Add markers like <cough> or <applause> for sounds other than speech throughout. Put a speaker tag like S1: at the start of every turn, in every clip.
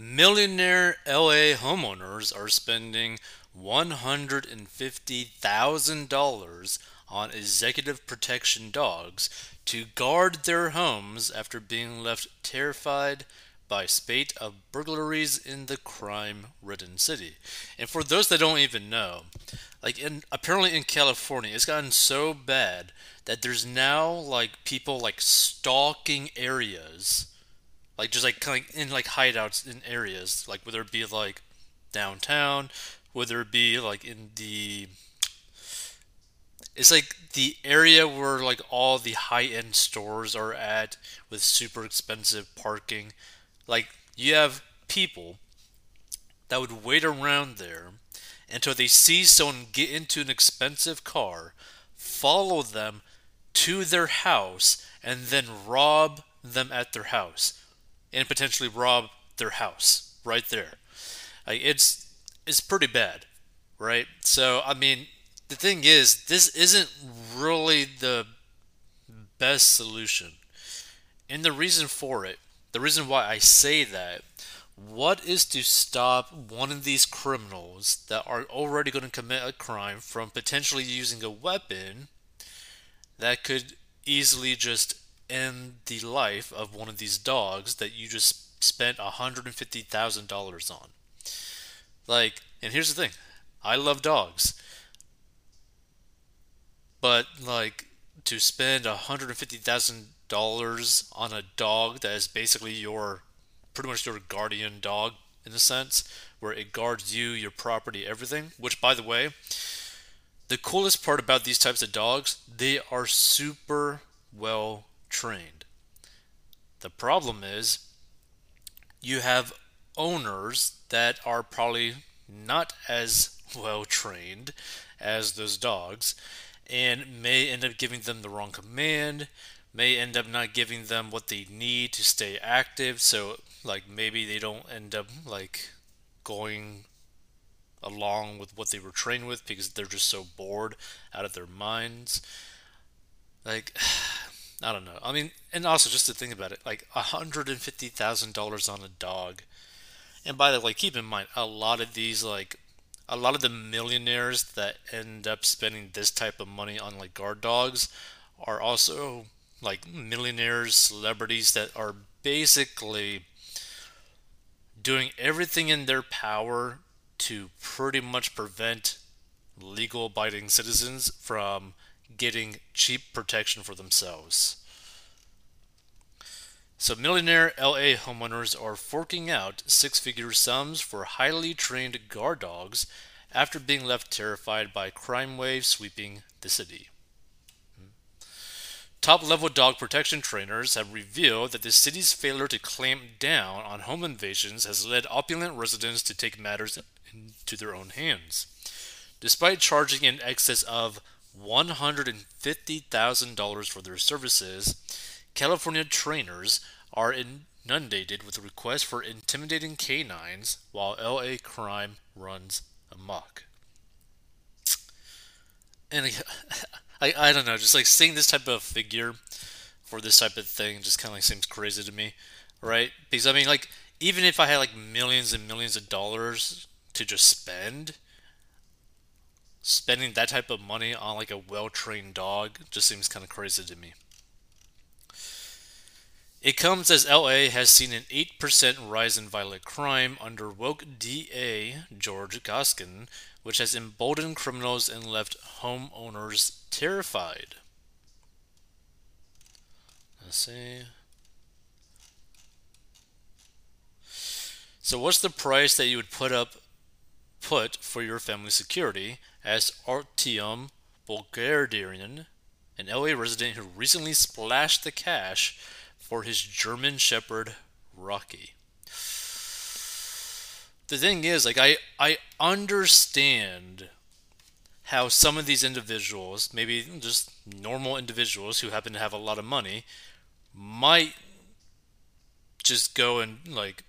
S1: Millionaire LA homeowners are spending $150,000 on executive protection dogs to guard their homes after being left terrified by spate of burglaries in the crime-ridden city. And for those that don't even know, like in apparently in California, it's gotten so bad that there's now like people like stalking areas like just like kind of in like hideouts in areas, like whether it be like downtown, whether it be like in the it's like the area where like all the high-end stores are at with super expensive parking. Like you have people that would wait around there until they see someone get into an expensive car, follow them to their house, and then rob them at their house and potentially rob their house right there. It's it's pretty bad, right? So I mean, the thing is, this isn't really the best solution, and the reason for it, the reason why I say that, what is to stop one of these criminals that are already going to commit a crime from potentially using a weapon that could easily just end the life of one of these dogs that you just spent $150,000 on. Like, and here's the thing I love dogs. But, like, to spend $150,000 on a dog that is basically your, pretty much your guardian dog in a sense, where it guards you, your property, everything, which, by the way, the coolest part about these types of dogs, they are super well trained. The problem is you have owners that are probably not as <laughs> well trained as those dogs and may end up giving them the wrong command, may end up not giving them what they need to stay active. So, like, maybe they don't end up like going along with what they were trained with because they're just so bored out of their minds. Like, <sighs> I don't know. I mean, and also just to think about it, like hundred and fifty thousand dollars on a dog. And by the way, keep in mind, a lot of these like a lot of the millionaires that end up spending this type of money on like guard dogs are also like millionaires, celebrities that are basically doing everything in their power to pretty much prevent legal abiding citizens from getting cheap protection for themselves. So, millionaire LA homeowners are forking out six figure sums for highly trained guard dogs after being left terrified by crime waves sweeping the city. Hmm. Top level dog protection trainers have revealed that the city's failure to clamp down on home invasions has led opulent residents to take matters into their own hands. Despite charging in excess of $150,000 for their services, California trainers are inundated with requests for intimidating canines while LA crime runs amok. And <laughs> I, I don't know, just like seeing this type of figure for this type of thing just kind of like seems crazy to me, right? Because I mean, like, even if I had like millions and millions of dollars to just spend, spending that type of money on like a well-trained dog just seems kind of crazy to me. It comes as LA has seen an 8% rise in violent crime under woke DA George Gascon, which has emboldened criminals and left homeowners terrified. Let's see. So what's the price that you would put up put for your family security? as Artyom Bulgarian, an LA resident who recently splashed the cash for his German Shepherd Rocky. The thing is, like I I understand how some of these individuals, maybe just normal individuals who happen to have a lot of money, might just go and like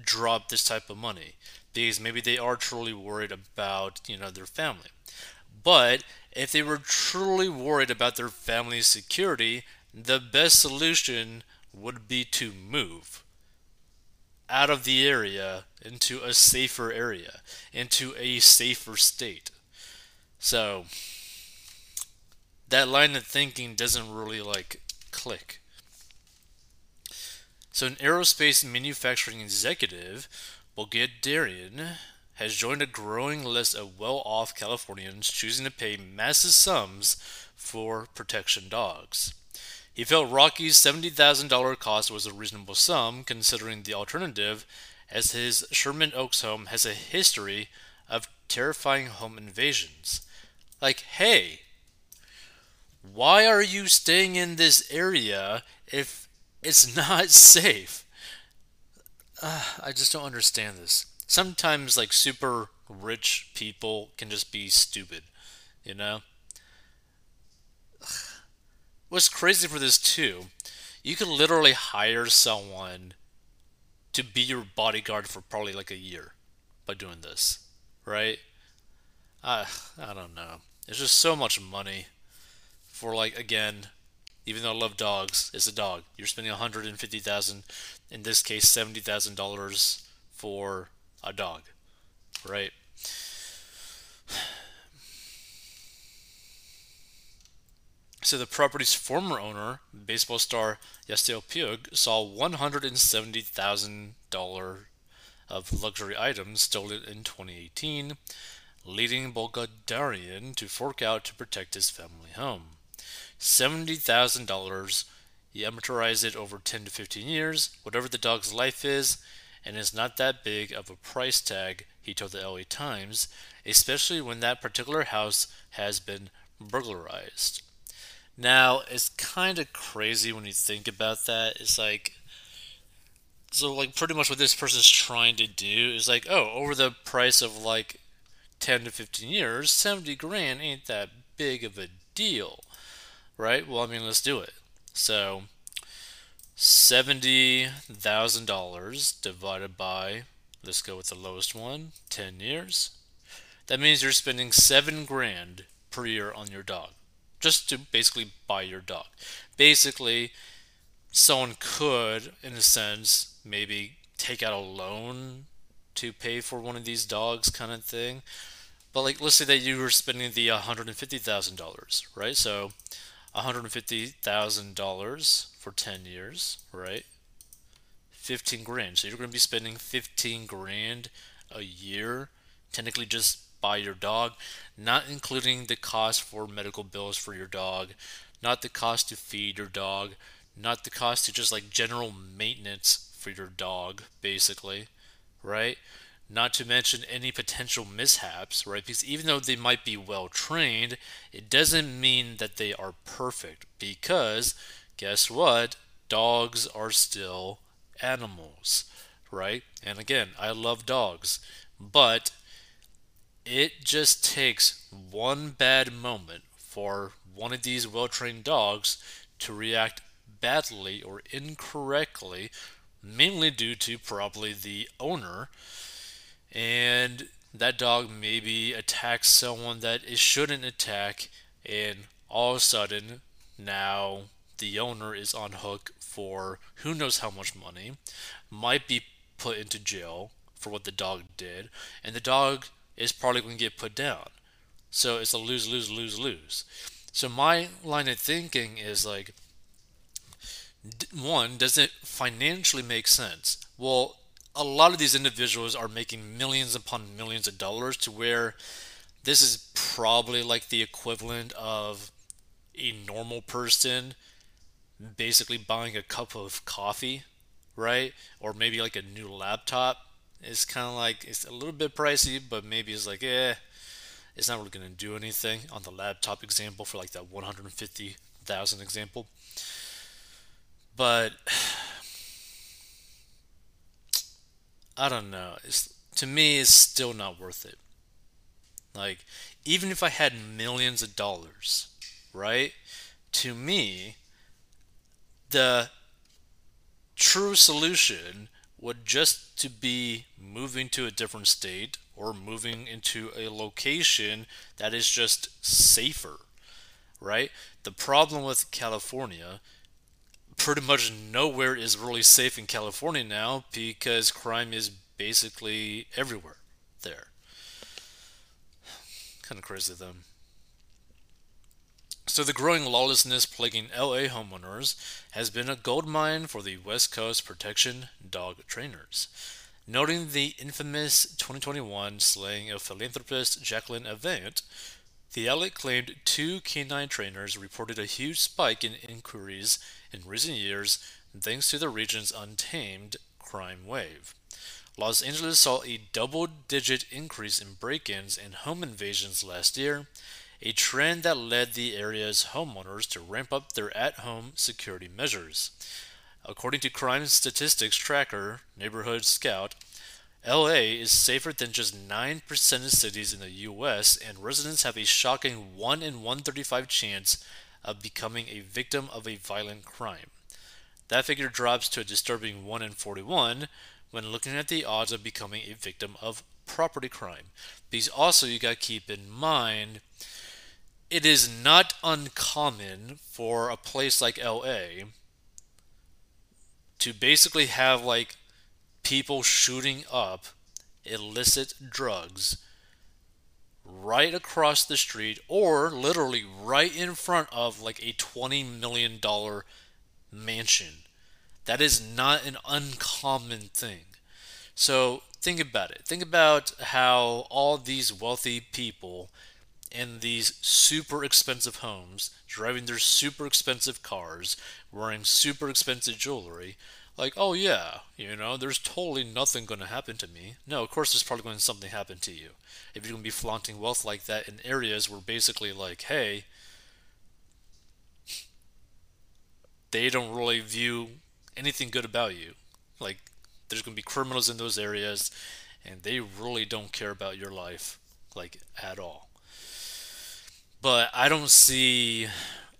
S1: drop this type of money because maybe they are truly worried about you know their family but if they were truly worried about their family's security the best solution would be to move out of the area into a safer area, into a safer state. So that line of thinking doesn't really like click. So an aerospace manufacturing executive, Bulgarian, has joined a growing list of well-off Californians choosing to pay massive sums for protection dogs. He felt Rocky's $70,000 cost was a reasonable sum, considering the alternative, as his Sherman Oaks home has a history of terrifying home invasions. Like, hey, why are you staying in this area if it's <laughs> not safe? Uh, <sighs> I just don't understand this. Sometimes, like, super rich people can just be stupid, you know? <sighs> What's crazy for this, too, you can literally hire someone to be your bodyguard for probably like a year by doing this, right? Uh, I don't know. It's just so much money for like again, even though I love dogs, it's a dog. You're spending 150,000, in this case, seventy thousand dollars for a dog, right? So the property's former owner, baseball star Yasiel Puig, saw $170,000 of luxury items stolen in 2018, leading Bulgarian to fork out to protect his family home. $70,000, you amortize it over 10 to 15 years, whatever the dog's life is, and it's not that big of a price tag, he told the LA Times, especially when that particular house has been burglarized. Now, it's kind of crazy when you think about that. It's like, so like pretty much what this person's trying to do is like, oh, over the price of like 10 to 15 years, 70 grand ain't that big of a deal, right? Well, I mean, let's do it. So, $70,000 divided by, let's go with the lowest one, 10 years. That means you're spending 7 grand per year on your dog just to basically buy your dog. Basically, someone could, in a sense, maybe take out a loan to pay for one of these dogs, kind of thing. But like, let's say that you were spending the $150,000, right? So, $150,000 for 10 years, right? 15 grand. So you're going to be spending 15 grand a year, technically just buy your dog, not including the cost for medical bills for your dog, not the cost to feed your dog, not the cost to just like general maintenance for your dog, basically, right? Not to mention any potential mishaps, right? Because even though they might be well trained, it doesn't mean that they are perfect. Because guess what? Dogs are still animals, right? And again, I love dogs, but it just takes one bad moment for one of these well trained dogs to react badly or incorrectly, mainly due to probably the owner. And that dog maybe attacks someone that it shouldn't attack, and all of a sudden, now the owner is on hook for who knows how much money, might be put into jail for what the dog did, and the dog is probably going to get put down. So it's a lose, lose, lose, lose. So my line of thinking is like, one, does it financially make sense? Well, a lot of these individuals are making millions upon millions of dollars to where this is probably like the equivalent of a normal person basically buying a cup of coffee, right? Or maybe like a new laptop it's kind of like it's a little bit pricey, but maybe it's like, eh, it's not really going to do anything on the laptop example for like that 150,000 example. But I don't know. It's to me, it's still not worth it. Like, even if I had millions of dollars, right? To me, the true solution would just to be moving to a different state or moving into a location that is just safer, right? The problem with California, pretty much nowhere is really safe in California now because crime is basically everywhere there. Kind of crazy, though. So, the growing lawlessness plaguing LA homeowners has been a goldmine for the West Coast protection dog trainers. Noting the infamous 2021 slaying of philanthropist Jacqueline Avant, the outlet claimed two canine trainers reported a huge spike in inquiries in recent years thanks to the region's untamed crime wave. Los Angeles saw a double digit increase in break ins and home invasions last year, a trend that led the area's homeowners to ramp up their at home security measures. According to crime statistics tracker Neighborhood Scout, LA is safer than just 9% of cities in the US, and residents have a shocking 1 in 135 chance of becoming a victim of a violent crime. That figure drops to a disturbing 1 in 41 when looking at the odds of becoming a victim of property crime. These also, you got to keep in mind it is not uncommon for a place like LA to basically have like people shooting up illicit drugs right across the street or literally right in front of like a 20 million dollar mansion. That is not an uncommon thing. So think about it. Think about how all these wealthy people in these super expensive homes, driving their super expensive cars, wearing super expensive jewelry, like, oh yeah, you know, there's totally nothing going to happen to me. No, of course, there's probably going to something happen to you. If you're going to be flaunting wealth like that in areas where basically, like, hey, they don't really view anything good about you. Like, there's going to be criminals in those areas, and they really don't care about your life, like, at all. But I don't see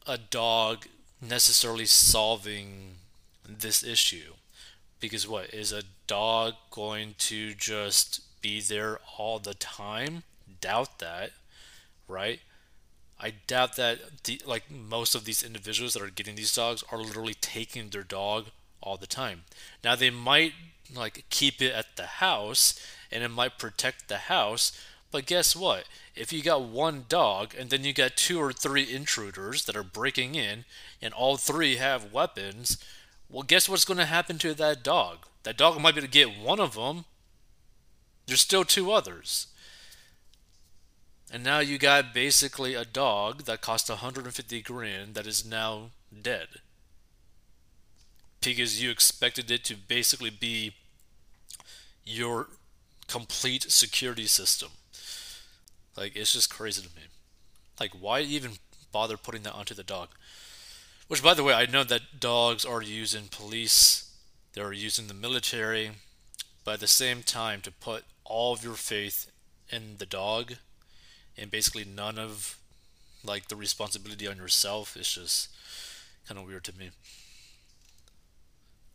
S1: a dog necessarily solving this issue. Because what? Is a dog going to just be there all the time? Doubt that, right? I doubt that the, like most of these individuals that are getting these dogs are literally taking their dog all the time. Now they might like keep it at the house and it might protect the house, but guess what? If you got one dog and then you got two or three intruders that are breaking in and all three have weapons, well, guess what's going to happen to that dog? That dog might be able to get one of them. There's still two others. And now you got basically a dog that cost 150 grand that is now dead. Because you expected it to basically be your complete security system. Like, it's just crazy to me. Like, why even bother putting that onto the dog? Which, by the way, I know that dogs are used in police, they're used in the military, but at the same time, to put all of your faith in the dog and basically none of like the responsibility on yourself is just kind of weird to me.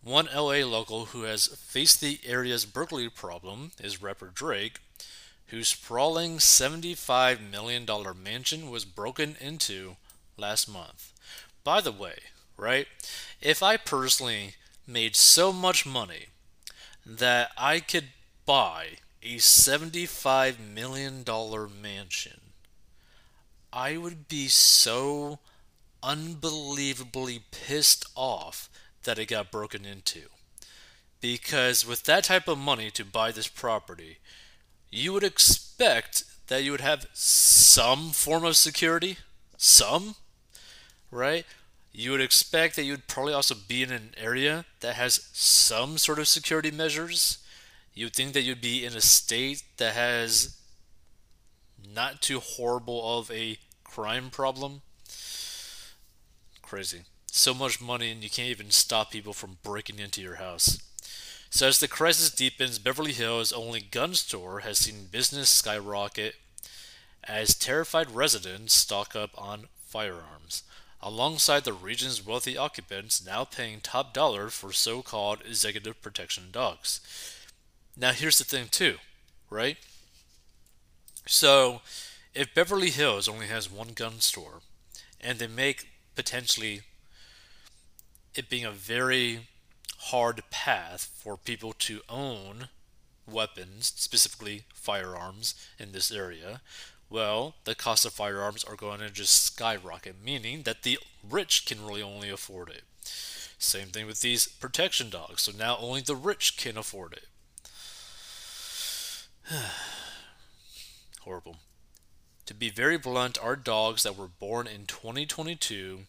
S1: One LA local who has faced the area's burglary problem is rapper Drake, whose sprawling $75 million mansion was broken into last month. By the way, right? If I personally made so much money that I could buy a $75 million mansion, I would be so unbelievably pissed off that it got broken into. Because with that type of money to buy this property, you would expect that you would have some form of security. Some right? You would expect that you would probably also be in an area that has some sort of security measures. You'd think that you'd be in a state that has not too horrible of a crime problem. Crazy. So much money, and you can't even stop people from breaking into your house. So, as the crisis deepens, Beverly Hills' only gun store has seen business skyrocket as terrified residents stock up on firearms alongside the region's wealthy occupants now paying top dollar for so called executive protection dogs. Now, here's the thing, too, right? So, if Beverly Hills only has one gun store and they make potentially it being a very hard path for people to own weapons, specifically firearms, in this area, well, the cost of firearms are going to just skyrocket, meaning that the rich can really only afford it. Same thing with these protection dogs, so now only the rich can afford it. <sighs> Horrible. To be very blunt, our dogs that were born in 2022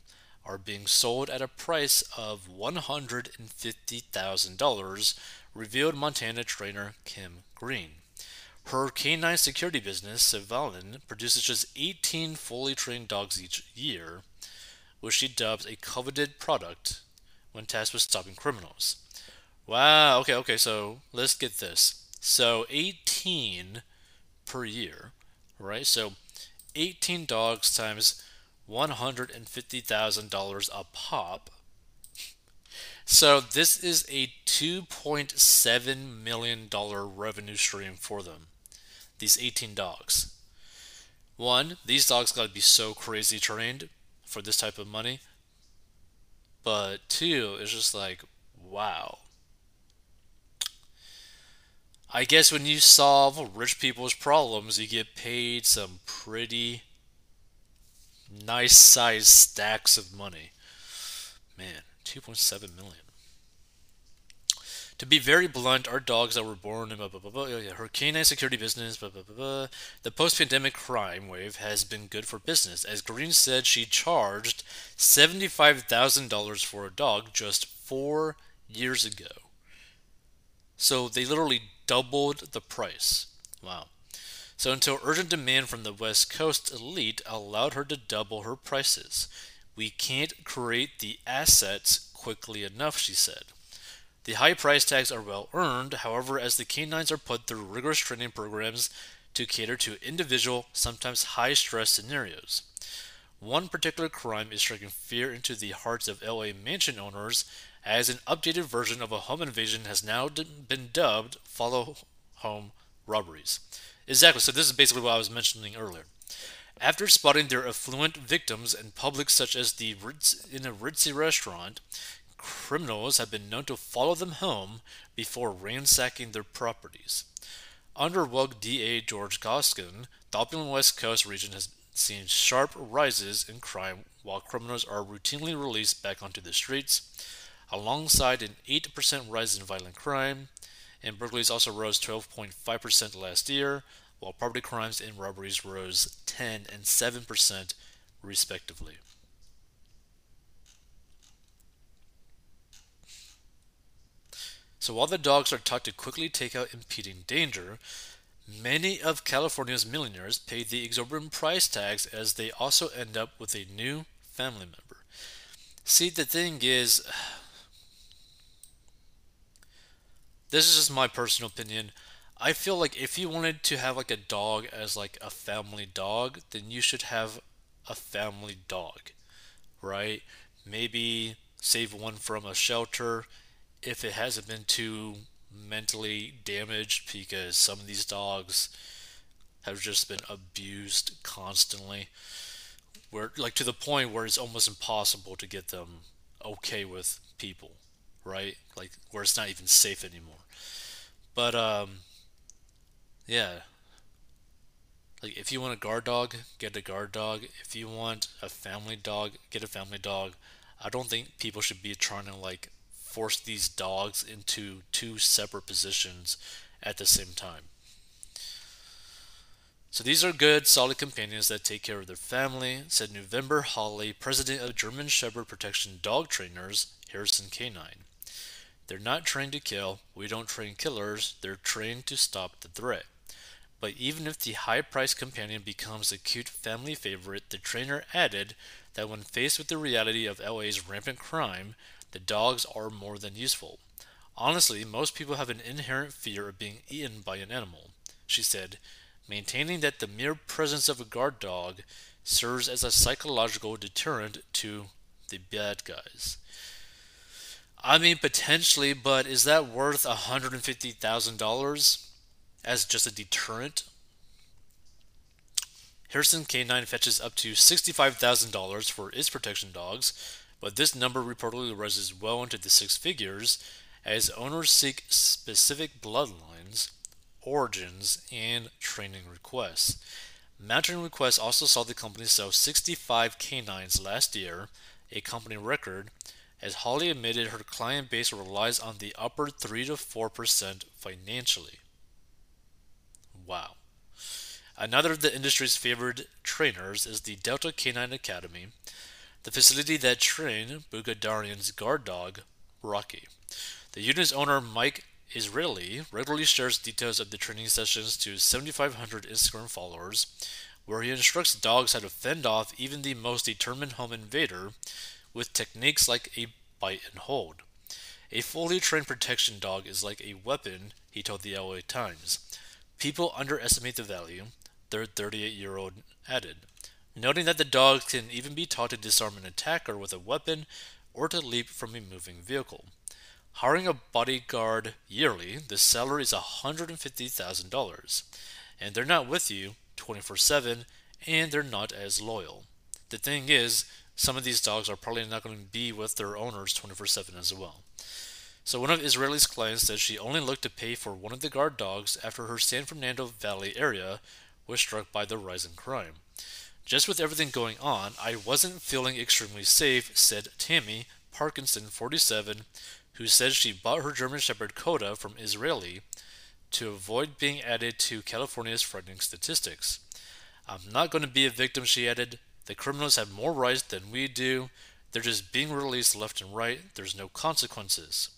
S1: are being sold at a price of $150,000, revealed Montana trainer Kim Green. Her canine security business, Svalinn, produces just 18 fully trained dogs each year, which she dubs a coveted product when tasked with stopping criminals. Wow, okay, okay, so let's get this. So 18 per year, right? So 18 dogs times $150,000 a pop. So this is a $2.7 million revenue stream for them. These 18 dogs. One, these dogs got to be so crazy trained for this type of money. But two, it's just like, wow. I guess when you solve rich people's problems, you get paid some pretty nice sized stacks of money. Man, 2.7 million. To be very blunt, our dogs that were born in blah, blah, blah, yeah, her canine security business, blah, blah, blah, blah. the post pandemic crime wave has been good for business. As Green said, she charged $75,000 for a dog just four years ago. So they literally doubled the price. Wow. So until urgent demand from the West Coast elite allowed her to double her prices. We can't create the assets quickly enough, she said. The high price tags are well earned, however, as the canines are put through rigorous training programs to cater to individual, sometimes high stress scenarios. One particular crime is striking fear into the hearts of LA mansion owners as an updated version of a home invasion has now been dubbed follow home robberies. Exactly, so this is basically what I was mentioning earlier. After spotting their affluent victims in public, such as the Ritz, in a ritzy restaurant, criminals have been known to follow them home before ransacking their properties. Under WUG DA George Gascon, the opulent West Coast region has seen sharp rises in crime while criminals are routinely released back onto the streets, alongside an 8% rise in violent crime. And burglaries also rose 12.5% last year, while property crimes and robberies rose 10 and 7% respectively. So while the dogs are taught to quickly take out impeding danger, many of California's millionaires pay the exorbitant price tags as they also end up with a new family member. See, the thing is, <sighs> this is just my personal opinion. I feel like if you wanted to have like a dog as like a family dog, then you should have a family dog, right? Maybe save one from a shelter if it hasn't been too mentally damaged because some of these dogs have just been abused constantly where like to the point where it's almost impossible to get them okay with people right? Like where it's not even safe anymore. But um yeah. Like if you want a guard dog get a guard dog. If you want a family dog get a family dog. I don't think people should be trying to like force these dogs into two separate positions at the same time. So these are good, solid companions that take care of their family, said November Hawley, president of German Shepherd Protection Dog Trainers, Harrison Canine. They're not trained to kill, we don't train killers, they're trained to stop the threat. But even if the high priced companion becomes a cute family favorite, the trainer added that when faced with the reality of LA's rampant crime, the dogs are more than useful. Honestly, most people have an inherent fear of being eaten by an animal, she said, maintaining that the mere presence of a guard dog serves as a psychological deterrent to the bad guys. I mean, potentially, but is that worth $150,000 as just a deterrent? Harrison Canine fetches up to $65,000 for its protection dogs, but this number reportedly rises well into the six figures as owners seek specific bloodlines, origins, and training requests. Mountain Request also saw the company sell 65 canines last year, a company record, as Hawley admitted her client base relies on the upper 3 to 4% financially. Wow. Another of the industry's favored trainers is the Delta Canine Academy, the facility that trained Bugandarian's guard dog, Rocky. The unit's owner, Mike Israeli, regularly shares details of the training sessions to 7,500 Instagram followers, where he instructs dogs how to fend off even the most determined home invader with techniques like a bite and hold. A fully trained protection dog is like a weapon, he told the LA Times. People underestimate the value, their 38 year old added, noting that the dog can even be taught to disarm an attacker with a weapon or to leap from a moving vehicle. Hiring a bodyguard yearly, the salary is $150,000, and they're not with you 24 7, and they're not as loyal. The thing is, some of these dogs are probably not going to be with their owners 24 7 as well. So, one of Israeli's clients said she only looked to pay for one of the guard dogs after her San Fernando Valley area was struck by the rise in crime. Just with everything going on, I wasn't feeling extremely safe, said Tammy Parkinson, 47, who said she bought her German Shepherd Coda from Israeli to avoid being added to California's frightening statistics. I'm not going to be a victim, she added. The criminals have more rights than we do. They're just being released left and right. There's no consequences.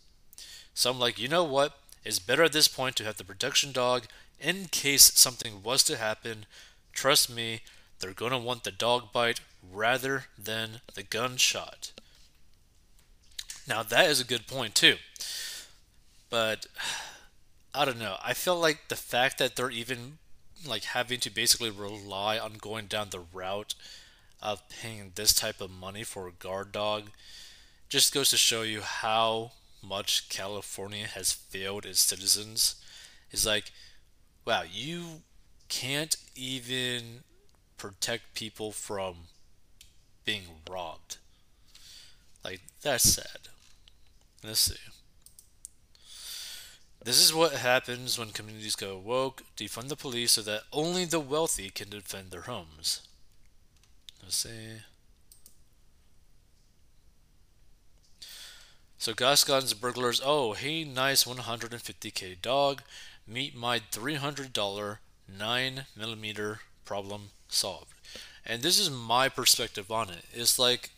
S1: So I'm like, you know what? It's better at this point to have the protection dog in case something was to happen. Trust me, they're going to want the dog bite rather than the gunshot. Now, that is a good point, too. But I don't know. I feel like the fact that they're even like having to basically rely on going down the route of paying this type of money for a guard dog just goes to show you how much California has failed its citizens. Is like, wow, you can't even protect people from being robbed. Like, that's sad. Let's see. This is what happens when communities go woke, defund the police so that only the wealthy can defend their homes. Let's see. So Gascon's burglars, oh, hey, nice 150k dog. Meet my $300 9mm problem solved. And this is my perspective on it. It's like,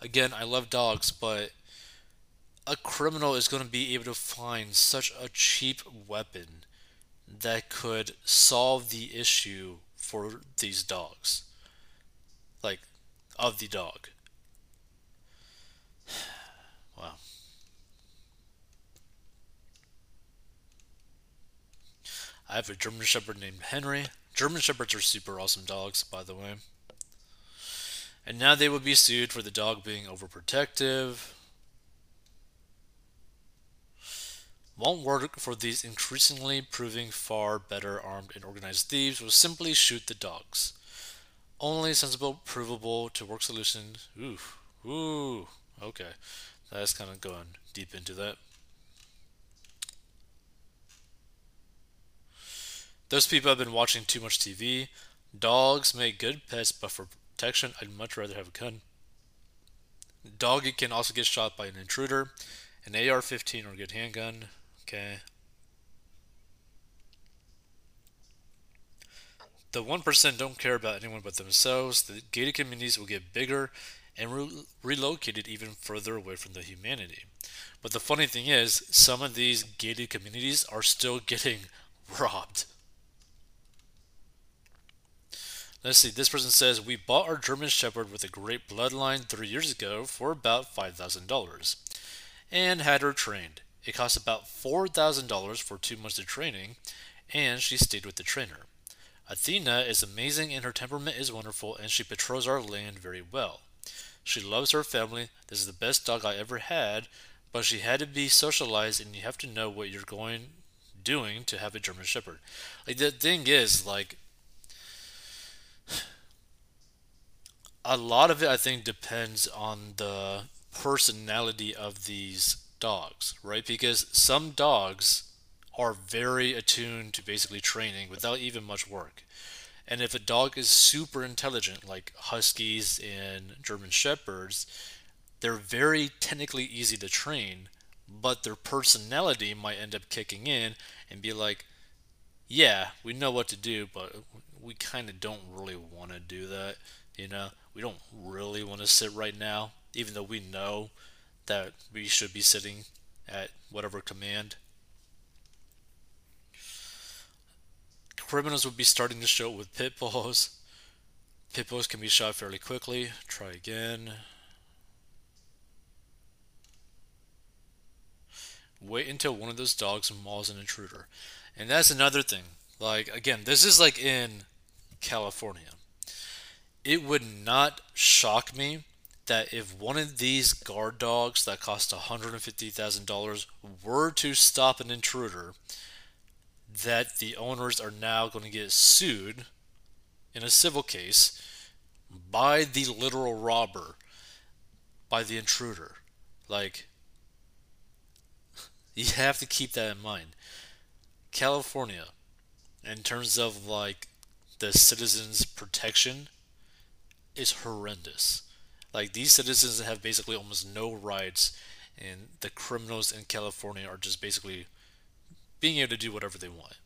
S1: again, I love dogs, but a criminal is going to be able to find such a cheap weapon that could solve the issue for these dogs. Like, of the dog. <sighs> wow. I have a German Shepherd named Henry. German Shepherds are super awesome dogs, by the way. And now they will be sued for the dog being overprotective, One work for these increasingly proving far better armed and organized thieves was simply shoot the dogs. Only sensible, provable to work solution. Ooh, ooh, okay. That's kind of going deep into that. Those people have been watching too much TV. Dogs make good pets, but for protection, I'd much rather have a gun. Doggy can also get shot by an intruder, an AR 15 or a good handgun. Okay. The 1% don't care about anyone but themselves. The gated communities will get bigger and re- relocated even further away from the humanity. But the funny thing is, some of these gated communities are still <laughs> getting robbed. Let's see, this person says, We bought our German Shepherd with a great bloodline three years ago for about $5,000 and had her trained. It cost about $4,000 for two months of training, and she stayed with the trainer. Athena is amazing and her temperament is wonderful, and she patrols our land very well. She loves her family. This is the best dog I ever had, but she had to be socialized, and you have to know what you're going doing to have a German Shepherd. Like the thing is, like a lot of it I think depends on the personality of these dogs, right? Because some dogs are very attuned to basically training without even much work. And if a dog is super intelligent, like Huskies and German Shepherds, they're very technically easy to train, but their personality might end up kicking in and be like, yeah, we know what to do, but we kind of don't really want to do that. You know, we don't really want to sit right now, even though we know that we should be sitting at whatever command. Criminals would be starting the show with pit bulls. Pit bulls can be shot fairly quickly. Try again. Wait until one of those dogs mauls an intruder. And that's another thing. Like, again, this is like in California. It would not shock me that if one of these guard dogs that cost $150,000 were to stop an intruder, that the owners are now going to get sued in a civil case by the literal robber, by the intruder. Like, <laughs> you have to keep that in mind. California, in terms of like the citizens' protection, is horrendous. Like these citizens have basically almost no rights, and the criminals in California are just basically being able to do whatever they want.